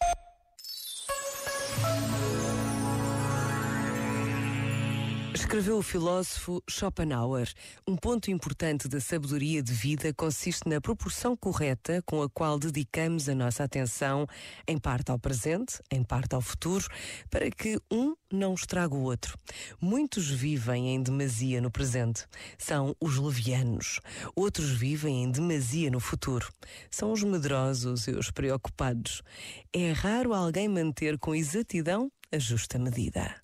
Peace. Escreveu o filósofo Schopenhauer. Um ponto importante da sabedoria de vida consiste na proporção correta com a qual dedicamos a nossa atenção, em parte ao presente, em parte ao futuro, para que um não estrague o outro. Muitos vivem em demasia no presente. São os levianos. Outros vivem em demasia no futuro. São os medrosos e os preocupados. É raro alguém manter com exatidão a justa medida.